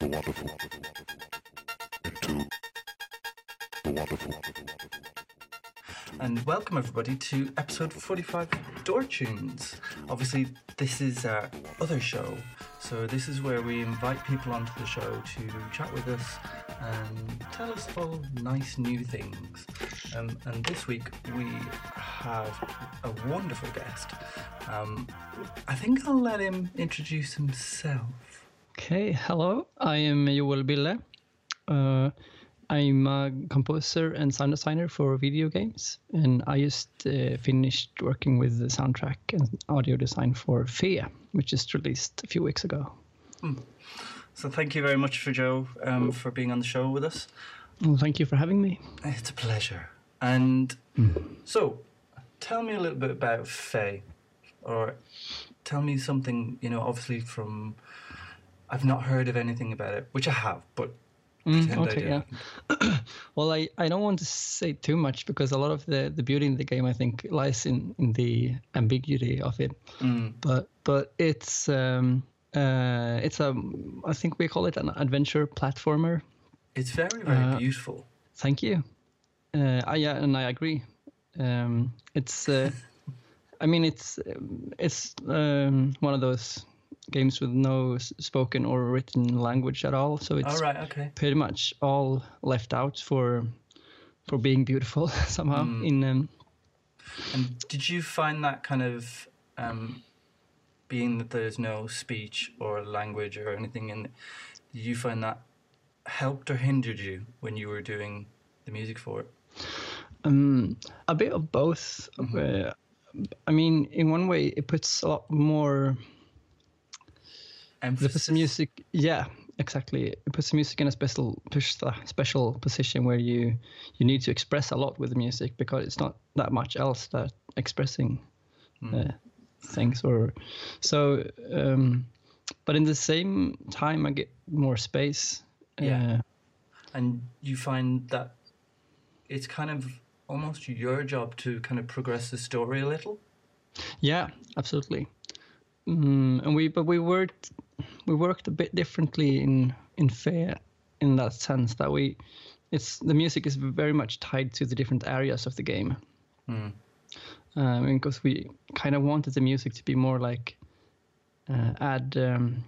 the wonderful into the wonderful. And welcome everybody to episode 45 Door Tunes. Obviously, this is our other show, so this is where we invite people onto the show to chat with us and tell us all nice new things. Um, and this week we have a wonderful guest. Um, I think I'll let him introduce himself. Okay, hello. I am Joel Bille. Uh, I'm a composer and sound designer for video games, and I just uh, finished working with the soundtrack and audio design for Fe, which just released a few weeks ago. So thank you very much for Joe um, for being on the show with us. Well, thank you for having me. It's a pleasure. And so, tell me a little bit about Fe, or tell me something. You know, obviously from I've not heard of anything about it, which I have, but I okay, yeah. Well, I, I don't want to say too much because a lot of the, the beauty in the game, I think, lies in, in the ambiguity of it. Mm. But but it's um, uh, it's a I think we call it an adventure platformer. It's very, very Uh, beautiful. Thank you. Uh, I, yeah, and I agree. Um, it's, uh, I mean, it's it's um, one of those games with no spoken or written language at all. So it's All right, okay. pretty much all left out for for being beautiful somehow. Mm. In um, And did you find that kind of um, being that there's no speech or language or anything in, did you find that helped or hindered you when you were doing the music for it? um, a bit of both. Uh, I mean, in one way, it puts a lot more It Emphasis. puts the music, yeah, exactly. It puts the music in a special push the special position where you you need to express a lot with the music because it's not that much else that expressing uh, things or so. Um, but in the same time, I get more space. Yeah. Uh, and you find that it's kind of almost your job to kind of progress the story a little. Yeah, absolutely. Mm, and we but we worked we worked a bit differently in in Fe in that sense that we it's the music is very much tied to the different areas of the game. Mm. Um, because we kind of wanted the music to be more like uh, add um,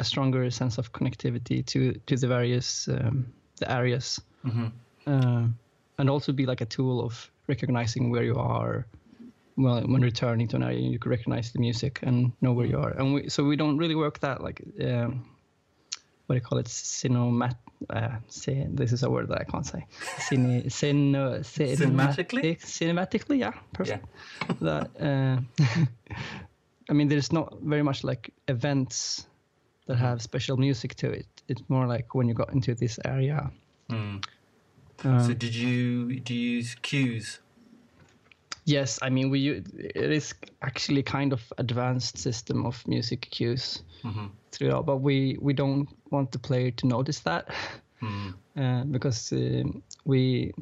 a stronger sense of connectivity to to the various um, the areas, Mhm. uh, and also be like a tool of recognizing where you are. Well, when returning to an area, you can recognize the music and know where you are. And we, so we don't really work that like um, what do you call it, cinemat. Uh, say, this is a word that I can't say. Cine, cine, Cinematically? Cinematically, yeah, perfect. that uh, I mean, there's not very much like events that have special music to it. It's more like when you got into this area. Mm. Uh, So did you do you use cues? Yes, I mean, we it is actually kind of advanced system of music cues Mhm. through it all, but we we don't want the player to notice that Mm. uh, because um, we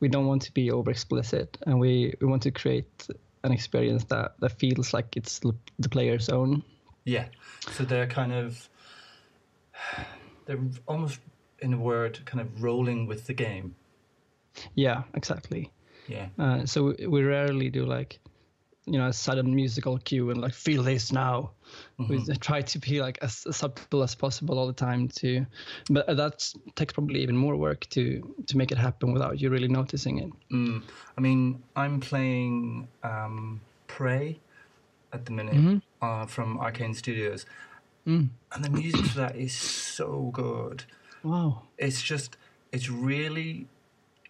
we don't want to be over explicit, and we, we want to create an experience that, that feels like it's the the player's own. Yeah. So they're kind of they're almost in a word kind of rolling with the game. Yeah, exactly. Yeah. Uh, so we, we rarely do like, you know, a sudden musical cue and like feel this now. We try to be like as, as subtle as possible all the time. To, but that takes probably even more work to to make it happen without you really noticing it. Mm. I mean, I'm playing um, Prey at the minute Mm-hmm. uh, from Arkane Studios, Mm. and the music for that is so good. Wow. It's just, it's really,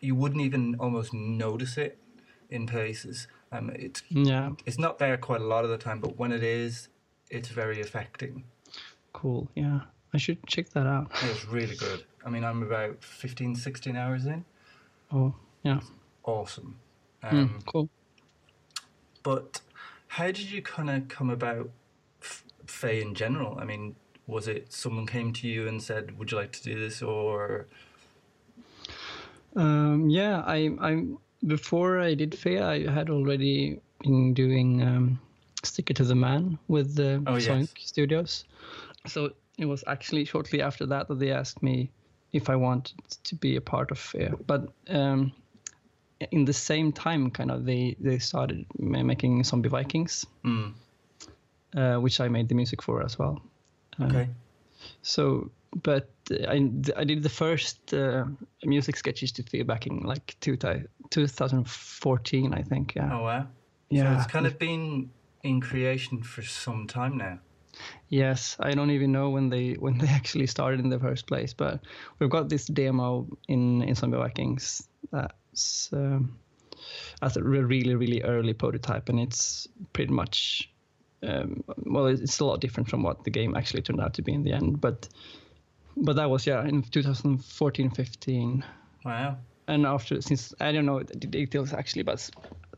you wouldn't even almost notice it in places. Um, it's Yeah. it's not there quite a lot of the time, but when it is, it's very affecting. Cool. Yeah. I should check that out. It's really good. I mean, I'm about 15, 16 hours in. Oh, yeah. Awesome. Mm, Um, cool. But how did you kind of come about F- Fe in general? I mean, was it someone came to you and said, "Would you like to do this?" Or Um, yeah, I, I before I did Fe, I had already been doing um, Stick It to the Man with the Oh, yes. Studios, so it was actually shortly after that that they asked me if I wanted to be a part of Fe. But um, in the same time, kind of, they they started making Zombie Vikings, Mm. uh, which I made the music for as well. Uh, Okay. So, but uh, I I did the first uh, music sketches to Fe back in like two, 2014, I think. Yeah. Oh wow. yeah. So it's kind of been in creation for some time now. Yes, I don't even know when they when they actually started in the first place, but we've got this demo in in Zombie Vikings that's um, that's a re- really really early prototype, and it's pretty much um, well, it's a lot different from what the game actually turned out to be in the end, but but that was yeah in 2014 15 Wow. and after since I don't know the details actually, but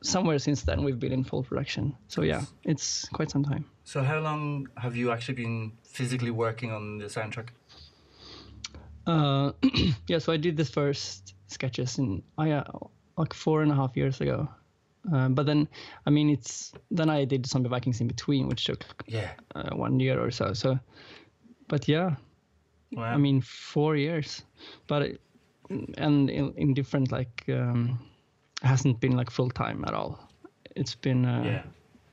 somewhere since then we've been in full production. So yeah, it's quite some time. So how long have you actually been physically working on the soundtrack? Uh, yeah, so I did the first sketches in oh yeah, like four and a half years ago. Um, but then, I mean, it's then I did Zombie Vikings in between, which took Yeah. uh, one year or so. So, but yeah, Wow. I mean, four years, but it, and in, in different like um, hasn't been like full time at all. It's been uh, yeah.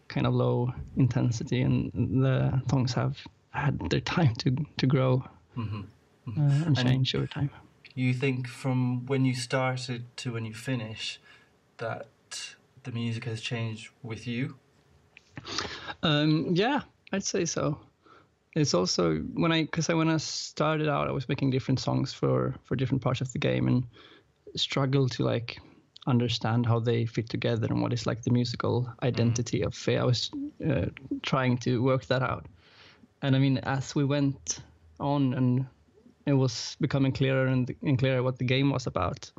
kind of low intensity, and the songs have had their time to to grow hmm uh, and And- change over time. You think from when you started to when you finish that the music has changed with you? Um, yeah, I'd say so. It's also when I because I when I started out, I was making different songs for for different parts of the game and struggled to like understand how they fit together and what is like the musical identity of Fe. I was uh, trying to work that out, and I mean as we went on and it was becoming clearer and, and clearer what the game was about,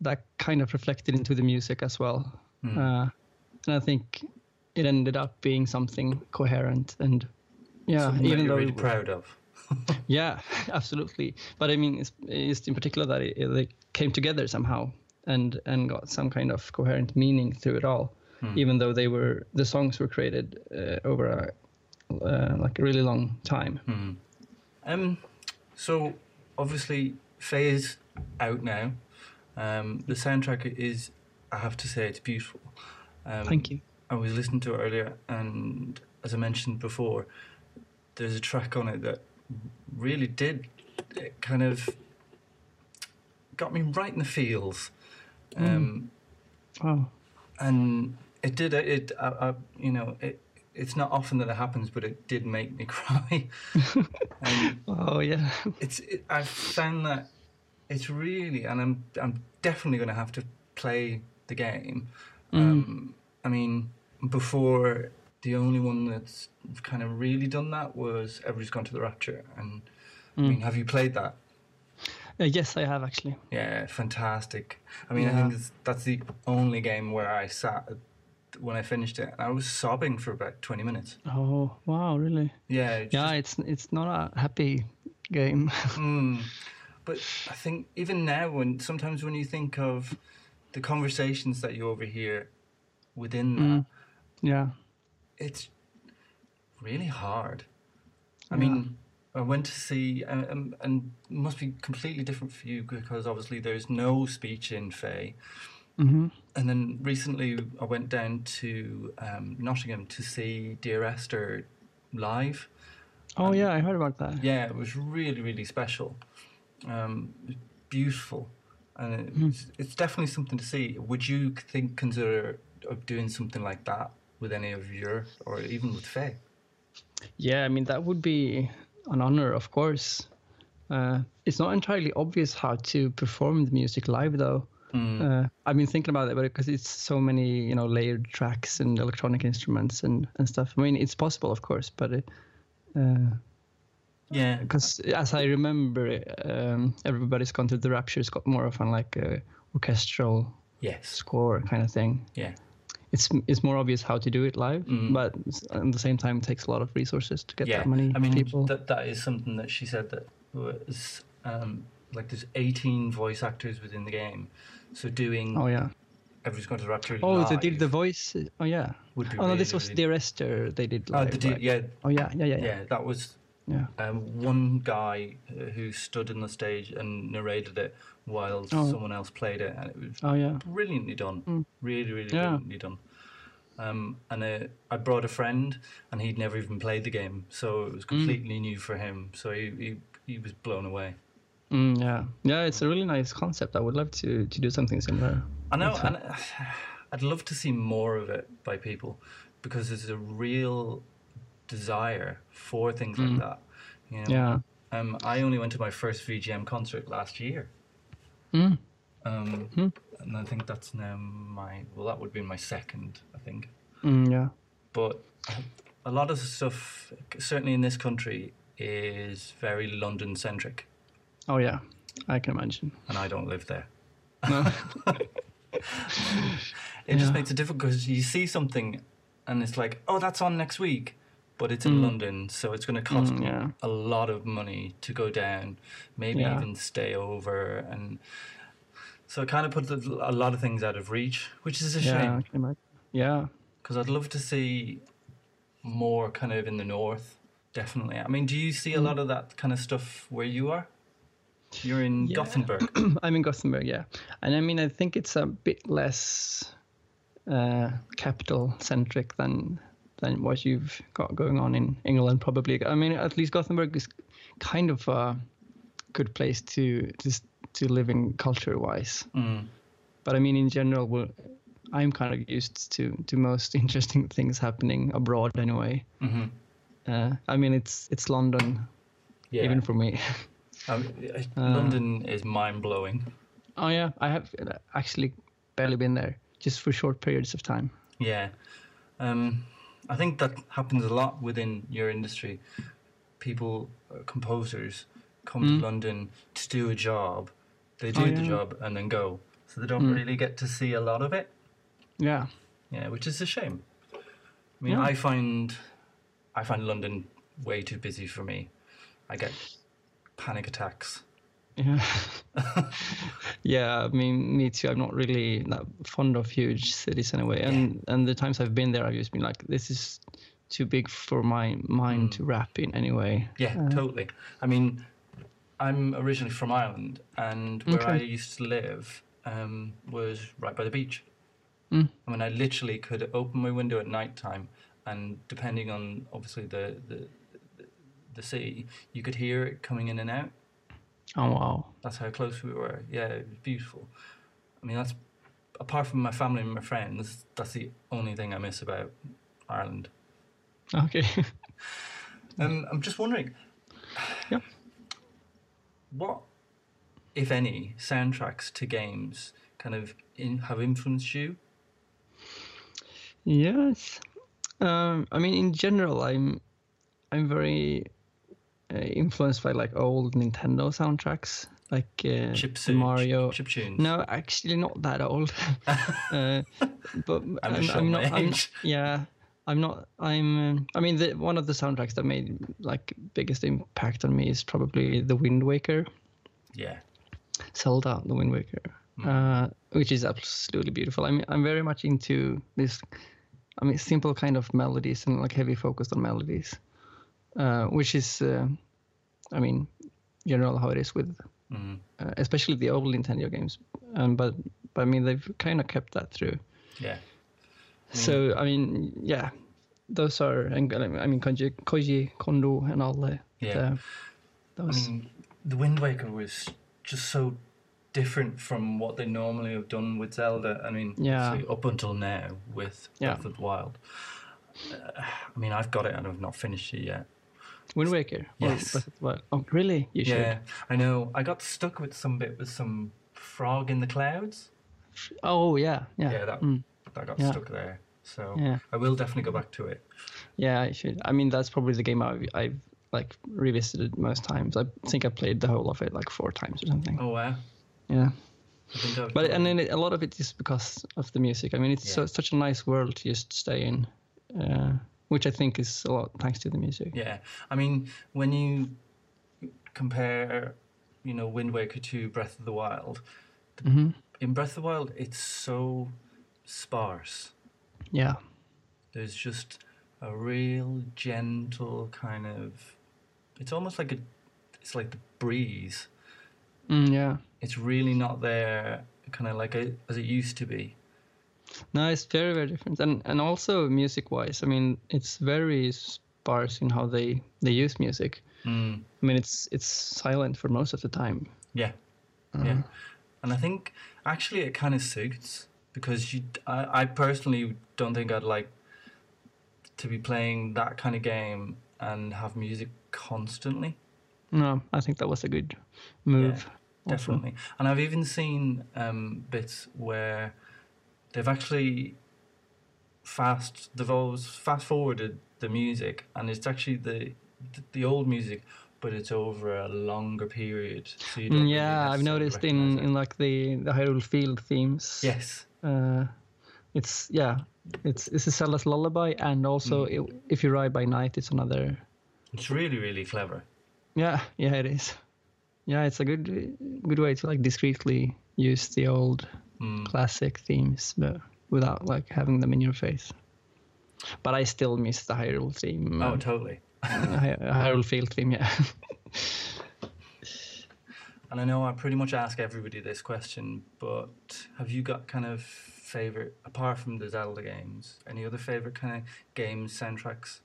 that kind of reflected into the music as well. Uh, and I think it ended up being something coherent and yeah, Something even though really proud of. yeah, absolutely. But I mean, it's, it's in particular that it, they came together somehow and and got some kind of coherent meaning through it all, even though they were the songs were created uh, over a uh, like a really long time. Um, so obviously Fe is out now. Um, the soundtrack is, I have to say, it's beautiful. Um, Thank you. I was listening to it earlier, and as I mentioned before, there's a track on it that really did it kind of got me right in the feels. Um, Wow. and it did it, I, I, you know it it's not often that it happens but it did make me cry Oh yeah. it's it, i've found that it's really and i'm i'm definitely going to have to play the game um i mean before the only one that's kind of really done that was everybody's gone to the rapture and i mean have you played that Uh, yes, I have actually. yeah, fantastic. I mean, I think it's, that's the only game where I sat when I finished it, and I was sobbing for about twenty minutes. Oh wow, really? Yeah, it's Yeah, it's it's not a happy game. mm. But I think even now, when sometimes when you think of the conversations that you overhear within that, yeah. It's really hard. I mean, I went to see, and, and, it must be completely different for you because obviously there's no speech in Fe. hmm And then recently I went down to um, Nottingham to see Dear Esther live. Oh yeah, I heard about that. Yeah, it was really, really special. Um, it beautiful. And it's, it's definitely something to see. Would you think, consider of doing something like that with any of your, or even with Fe? Yeah, I mean that would be an honor, of course. Uh, it's not entirely obvious how to perform the music live, though. Uh, I've been thinking about it, but because it's so many, you know, layered tracks and electronic instruments and, and stuff. I mean, it's possible, of course, but it, uh, Yeah. because as I remember, um, everybody's gone to the Rapture. It's got more of an like a orchestral Yes. score kind of thing. Yeah. It's it's more obvious how to do it live, but at the same time, it takes a lot of resources to get Yeah. that many I mean, people. that that is something that she said that was um, like there's 18 voice actors within the game. So doing oh yeah. Everybody's to the Rapture Oh, live they did the voice. Oh yeah. would be Oh no, this was really-. They did Oh, live. di- right? yeah, Oh yeah, yeah, yeah, yeah. yeah, that was Yeah. um, one guy who stood on the stage and narrated it while Oh. someone else played it, and it was Oh yeah. brilliantly done. Really, really Yeah. brilliantly done. Um, and uh, I brought a friend, and he'd never even played the game, so it was completely new for him. So he, he he was blown away. Mm, yeah. Yeah. It's a really nice concept. I would love to to do something similar. I know, and uh, I'd love to see more of it by people because there's a real desire for things like that. You know? Yeah. Um, I only went to my first VGM concert last year. Mm. Um, Hmm. And I think that's now my, well, that would be my second, I think. Mm, yeah. But a lot of the stuff, certainly in this country, is very London centric, Oh yeah. I can imagine. and I don't live there. No. It just makes it difficult because you see something and it's like, oh, that's on next week, but it's in London, so it's going to cost Mm, yeah. a lot of money to go down, maybe Yeah. even stay over, and so it kind of puts a a lot of things out of reach, which is a yeah. Shame. Yeah. because I'd love to see more kind of in the north. Definitely. I mean, do you see a Mm. lot of that kind of stuff where you are? You're in Yeah. Gothenburg. I'm in Gothenburg, yeah, and I mean I think it's a bit less uh, capital centric than than what you've got going on in England. Probably, I mean at least Gothenburg is kind of a good place to to to live in culture wise. Mm. But I mean in general, I'm kind of used to to most interesting things happening abroad anyway. hmm Uh, I mean it's it's London Yeah. even for me. Um, Uh, London is mind blowing. oh yeah, I have uh, actually barely been there, just for short periods of time. Yeah. Um, I think that happens a lot within your industry. People, uh, composers, come to London to do a job. They do Mm. Oh, the job and then go. So they don't Mm. really get to see a lot of it. Yeah. Yeah, which is a shame. I mean, Yeah. I find I find London way too busy for me. I get panic attacks. Yeah. yeah, I mean, me too. I'm not really that fond of huge cities anyway. And and the times I've been there, I've just been like, this is too big for my mind to wrap in anyway. Yeah, Uh. totally. I mean, I'm originally from Ireland, and where I used to live um, was right by the beach. Mm. I mean, I literally could open my window at night time, and depending on obviously the, the the the sea, you could hear it coming in and out. Oh wow. That's how close we were. Yeah, it was beautiful. I mean, that's apart from my family and my friends, that's the only thing I miss about Ireland. Okay. Um, I'm just wondering, Yeah. what, if any, soundtracks to games kind of in, have influenced you? yes. Um, I mean, in general, I'm I'm very uh, influenced by like old Nintendo soundtracks, like uh, Chip Mario. chip tunes. No, actually, not that old. uh, but I'm I'm, I'm not. I'm, yeah, I'm not. I'm. Um, I mean, the, one of the soundtracks that made like biggest impact on me is probably the Wind Waker, Yeah. Zelda, the Wind Waker, uh, which is absolutely beautiful. I mean, I'm very much into this. I mean, simple kind of melodies and like heavy focus on melodies, uh, which is, uh, I mean, general how it is with Mm. uh, especially the old Nintendo games. Um, but but I mean they've kind of kept that through. Yeah. So I mean yeah, those are and I mean Koji, Koji Kondo and all the, Yeah. the I mean, The Wind Waker was just so different from what they normally have done with Zelda. I mean, Yeah. up until now with Yeah. Breath of the Wild. Uh, I mean, I've got it and I've not finished it yet. Wind Waker. Yes. Of the Oh really? You should. Yeah, I know. I got stuck with some bit with some frog in the clouds. Oh yeah, yeah. Yeah, that Mm. that got Yeah. stuck there. So Yeah. I will definitely go back to it. Yeah, I should. I mean, that's probably the game I've, I've like revisited most times. I think I played the whole of it like four times or something. Oh wow! Yeah, but and then it, a lot of it is because of the music. I mean, it's so, such a nice world to just stay in, uh, which I think is a lot thanks to the music. Yeah, I mean, when you compare, you know, Wind Waker to Breath of the Wild, hmm in Breath of the Wild, it's so sparse. Yeah, There's just a real gentle kind of it's almost like a it's like the breeze. Mm, yeah. It's really not there, kind of like a, as it used to be. No, it's very very different, and and also music wise, I mean, it's very sparse in how they they use music. Mm. I mean, it's it's silent for most of the time. Yeah, yeah, and I think actually it kind of suits because you, I, I personally don't think I'd like to be playing that kind of game and have music constantly. No, I think that was a good move. also. Definitely, and I've even seen um, bits where they've actually fast they've always fast forwarded the music, and it's actually the the old music, but it's over a longer period. So you don't Mm, really yeah, I've noticed in, it. in like the the Hyrule Field themes. yes, Uh, it's yeah, it's it's a Zelda's lullaby, and also Mm. it, if you ride by night, it's another. it's really really clever. Yeah, yeah, it is. Yeah, it's a good good way to like discreetly use the old Mm. classic themes, but without like having them in your face. But I still miss the Hyrule theme. Oh, uh, totally. Hy- Hyrule Field theme, yeah. And I know I pretty much ask everybody this question, but have you got kind of favorite apart from the Zelda games? Any other favorite kind of games soundtracks?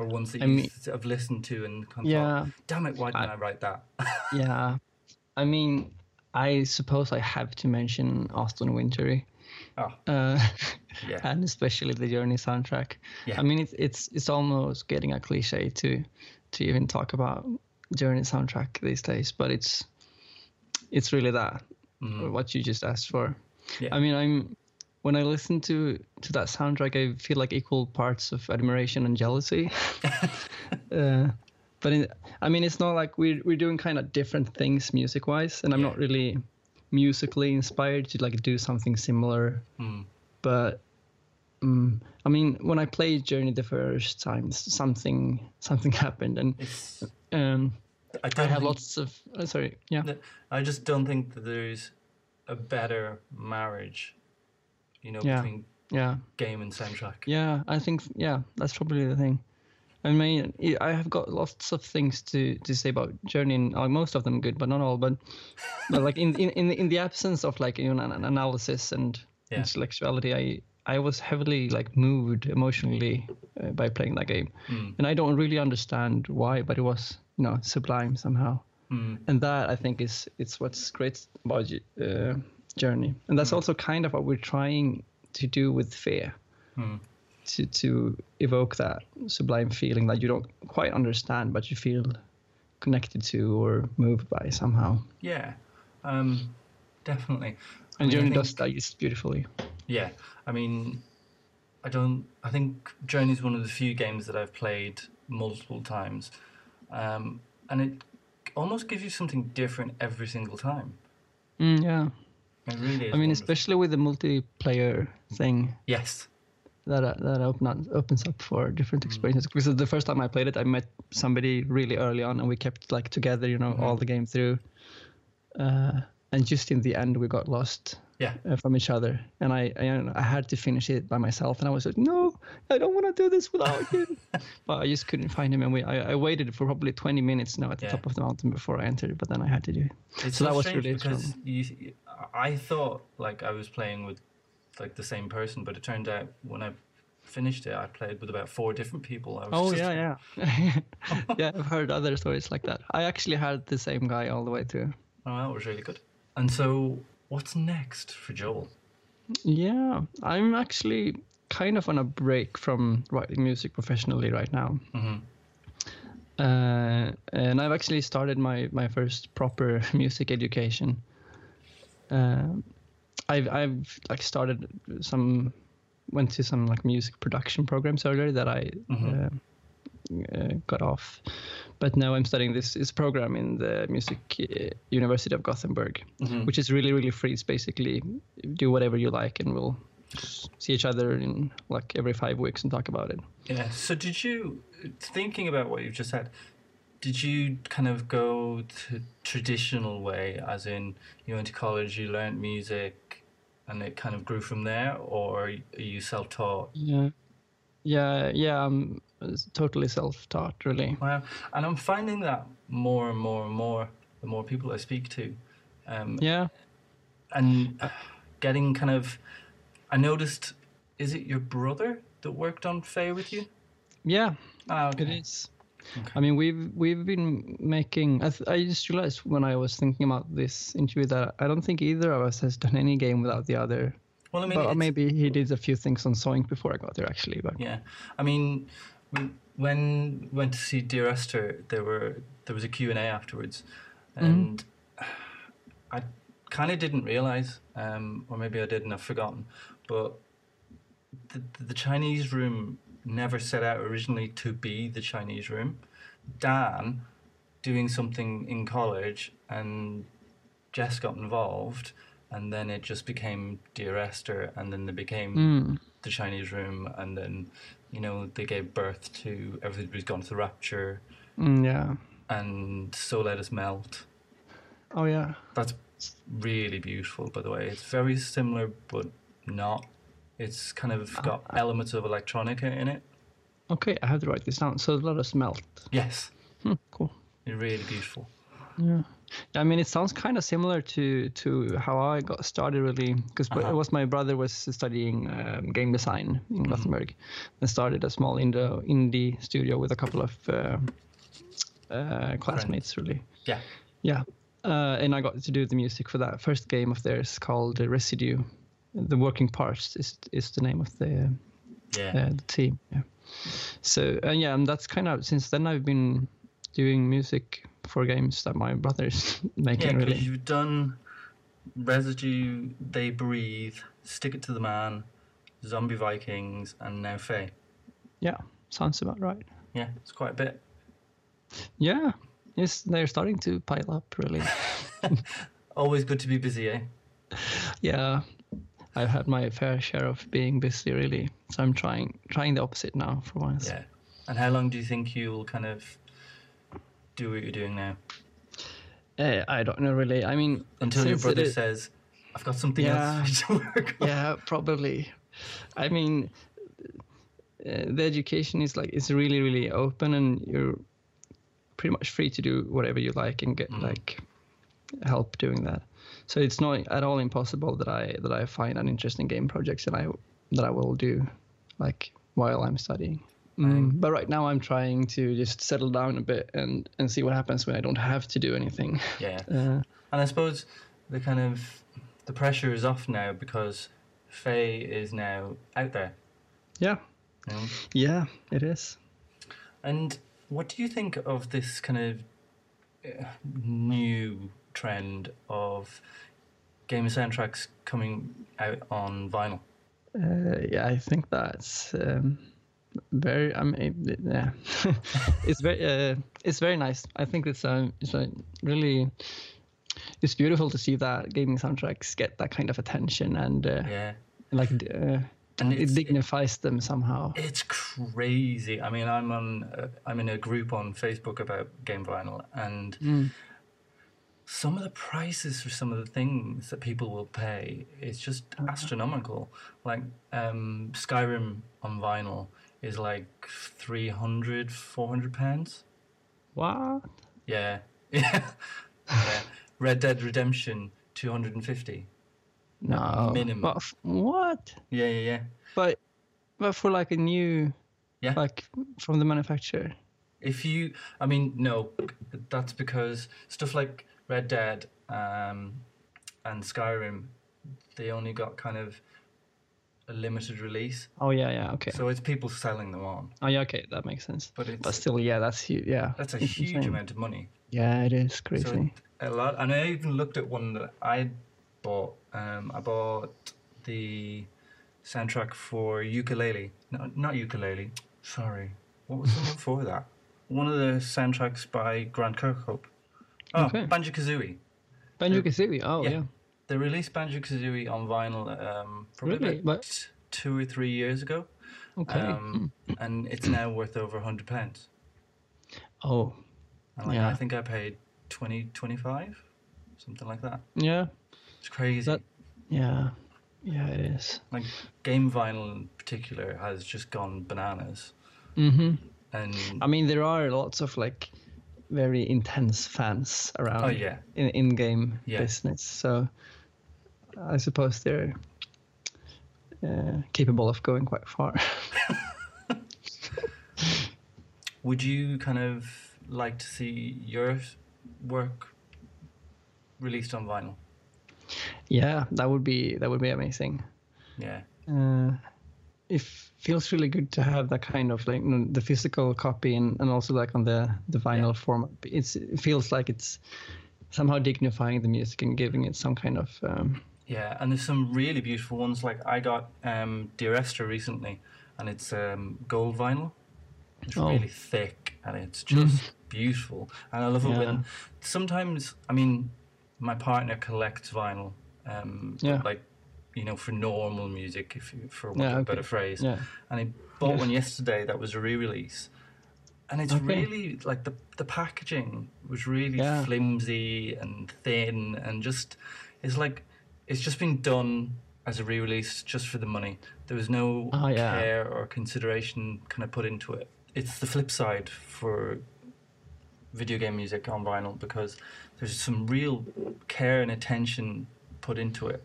Or ones that I you mean- have listened to and kind of Yeah. thought, damn it, why didn't I, I- write that? yeah. I mean, I suppose I have to mention Austin Wintory. oh, Uh, yeah. and especially the Journey soundtrack. Yeah. I mean, it's it's it's almost getting a cliche to to even talk about Journey soundtrack these days, but it's it's really that Mhm. what you just asked for. Yeah. I mean, I'm when I listen to to that soundtrack, I feel like equal parts of admiration and jealousy. uh, but in, I mean, it's not like we're we're doing kind of different things music wise, and I'm Yeah. not really musically inspired to like do something similar Mm. but um, I mean, when I played Journey the first time, something something happened, and It's, um, I, I have lots of. Uh, sorry, yeah, I just don't think that there's a better marriage, you know, Yeah. between yeah, game and soundtrack. yeah. I think yeah, that's probably the thing. I mean, I I have got lots of things to, to say about Journey, and uh, most of them good, but not all. But but like in in in the, absence of like you know an analysis and Yeah. intellectuality, I I was heavily like moved emotionally uh, by playing that game, Mm. and I don't really understand why, but it was you know sublime somehow. Mm. and that I think is it's what's great about uh, Journey, and that's also kind of what we're trying to do with Fe, Mm. to to evoke that sublime feeling that you don't quite understand, but you feel connected to or moved by somehow. Yeah, um, definitely. I And mean, Journey think- does that just beautifully. Yeah, I mean, I don't. I think Journey is one of the few games that I've played multiple times, um, and it almost gives you something different every single time. Mm, yeah, It really is. I mean, wonderful. especially with the multiplayer thing. yes, that uh, that open up, opens up for different experiences. Because the first time I played it, I met somebody really early on, and we kept like together, you know, all the game through. Uh, and just in the end, we got lost yeah, uh, from each other, and I, I I had to finish it by myself, and I was like, no, I don't want to do this without you. but I just couldn't find him, and we I, I waited for probably 20 minutes now at the Yeah. top of the mountain before I entered, but then I had to do it. it's So so, that was really because you, I thought like I was playing with like the same person, but it turned out when I finished it, I played with about four different people. I was Oh just yeah, yeah, yeah. I've heard other stories like that. I actually had the same guy all the way through. Oh, that was really good. And so, what's next for Joel? Yeah, I'm actually kind of on a break from writing music professionally right now. hmm Uh, and I've actually started my, my first proper music education. Um I've I've like started some went to some like music production programs earlier that I Mhm. uh, uh, got off, but now I'm studying this this program in the Music uh, University of Gothenburg, Mhm. which is really really free. It's basically do whatever you like, and we'll see each other in like every five weeks and talk about it. Yeah. So, did you, thinking about what you've just said, did you kind of go the traditional way, as in you went to college, you learned music, and it kind of grew from there, or are you self-taught? Yeah. Yeah, yeah, I'm totally self-taught, really. Wow. And I'm finding that more and more and more the more people I speak to. Um, Yeah, And getting kind of. I noticed, is it your brother that worked on Fe with you? yeah, Ah, it okay. I mean, we've we've been making. I, th- I just realized when I was thinking about this interview that I don't think either of us has done any game without the other. Well, I mean, But maybe he did a few things on Zoink before I got there, actually. But Yeah, I mean, we, when we went to see Dear Esther, there were there was a Q and A afterwards, and I kind of didn't realize, um, or maybe I did and I've forgotten, but the the Chinese room never set out originally to be the Chinese room. Dan doing something in college and Jess got involved and then it just became Dear Esther and then they became Mm. the Chinese room and then you know they gave birth to everybody's gone to the rapture Mm, yeah. and so let us melt Oh yeah. that's really beautiful by the way it's very similar but not it's kind of got elements of electronica in it Okay, I have to write this down. So let us melt. yes Hmm, cool. it's really beautiful Yeah. I mean, it sounds kind of similar to to how I got started, really, because Uh-huh. it was my brother was studying um, game design in Gothenburg, and started a small indie indie studio with a couple of uh, uh, classmates, really. yeah Yeah, uh, and I got to do the music for that first game of theirs called uh, Residue. The Working Parts is is the name of the yeah uh, the team. Yeah. So uh, yeah, and that's kind of since then I've been doing music for games that my brother's yeah making. because really. you've done residue they breathe stick it to the man zombie vikings and now Fe Yeah, sounds about right. yeah it's quite a bit Yeah, yes, they're starting to pile up really. always good to be busy eh yeah, I've had my fair share of being busy really, so I'm trying trying the opposite now for once. Yeah. And how long do you think you'll kind of do what you're doing now? Uh, I don't know really. I mean, Until your brother is- says, I've got something Yeah. else to work on. yeah, probably. I mean, uh, the education is like it's really really open, and you're pretty much free to do whatever you like and get like help doing that. So it's not at all impossible that I that I find an interesting game projects that I that I will do like while I'm studying. Mm, but right now I'm trying to just settle down a bit and and see what happens when I don't have to do anything. Yeah. Uh, And I suppose the kind of the pressure is off now because Fe is now out there. yeah, You know? yeah, it is. And what do you think of this kind of uh, new trend of game soundtracks coming out on vinyl? Uh, yeah, I think that's um, very. I mean, yeah, it's very. Uh, it's very nice. I think it's a. It's a really. It's beautiful to see that gaming soundtracks get that kind of attention and uh, Yeah. like uh, And it dignifies them somehow. It's crazy. I mean, I'm on. Uh, I'm in a group on Facebook about game vinyl, and some of the prices for some of the things that people will pay is just astronomical. Like um, Skyrim on vinyl is like 300, 400 pounds. What? Yeah, yeah. yeah. Red Dead Redemption, two hundred and fifty. No. minimum. But f- what? Yeah, yeah, yeah. But but for like a new, Yeah. like from the manufacturer. If you, I mean, no, that's because stuff like Red Dead um, and Skyrim, they only got kind of a limited release, Oh yeah, yeah, okay. so it's people selling them on. oh yeah, okay, that makes sense. But it's But still, yeah, that's huge. Yeah, that's a huge insane. amount of money. Yeah, it is crazy. So a lot, and I even looked at one that I bought. Um, I bought the soundtrack for ukulele. No, not ukulele. Sorry, what was the one for that? One of the soundtracks by Grant Kirkhope. Oh, Okay. Banjo Kazooie. Banjo Kazooie. Oh yeah. yeah. They released Banjo Kazooie on vinyl um, probably Really? about two or three years ago, Okay. um, and it's now worth over a hundred pounds. oh And like, Yeah. I think I paid 20, 25, something like that. yeah. It's crazy. That- Yeah. Yeah, it is. Like game vinyl in particular has just gone bananas. Mm-hmm. And I mean, there are lots of like very intense fans around oh yeah, in in-game Yeah. business. So I suppose they're uh, capable of going quite far. would you kind of like to see your work released on vinyl? yeah, that would be that would be amazing. Yeah, Uh, it feels really good to have that kind of like you know, the physical copy and, and also like on the the vinyl format. It's it feels like it's somehow dignifying the music and giving it some kind of um, yeah, and there's some really beautiful ones. Like I got um, Dear Esther recently, and it's um, gold vinyl. It's Oh. really thick, and it's just beautiful. And I love it Yeah. when sometimes, I mean, my partner collects vinyl, um, Yeah. like you know, for normal music, if you, for want Yeah, of a better phrase. yeah. and I bought one yesterday that was a re-release, and it's Okay. really like the the packaging was really Yeah. flimsy and thin, and just it's like it's just been done as a re-release just for the money. There was no Oh, yeah. care or consideration kind of put into it. It's the flip side for video game music on vinyl because there's some real care and attention put into it.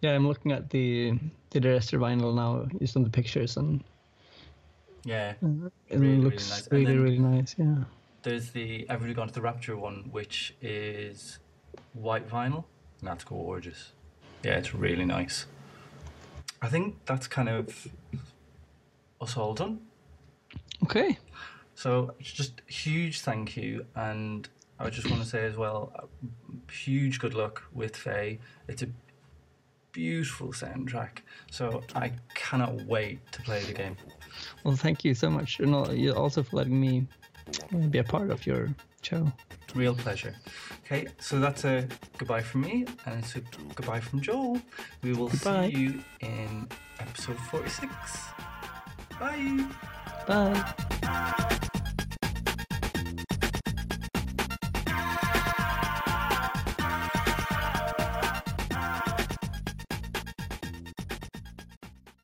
Yeah, I'm looking at the the Dresser vinyl now, just on the pictures, and Yeah. it Really, really looks nice. Really, really nice. Yeah. There's the Ever Gone to the Rapture one, which is white vinyl, and that's gorgeous. Yeah, it's really nice. I think that's kind of us all done. Okay. So just huge thank you, and I just want to say as well, uh, huge good luck with Fe. It's a beautiful soundtrack, so I cannot wait to play the game. Well, thank you so much, and also for letting me uh, be a part of your show. Real pleasure. Okay, so that's a goodbye from me, and it's a goodbye from Joel. We will Goodbye. see you in episode 46. Bye. Bye.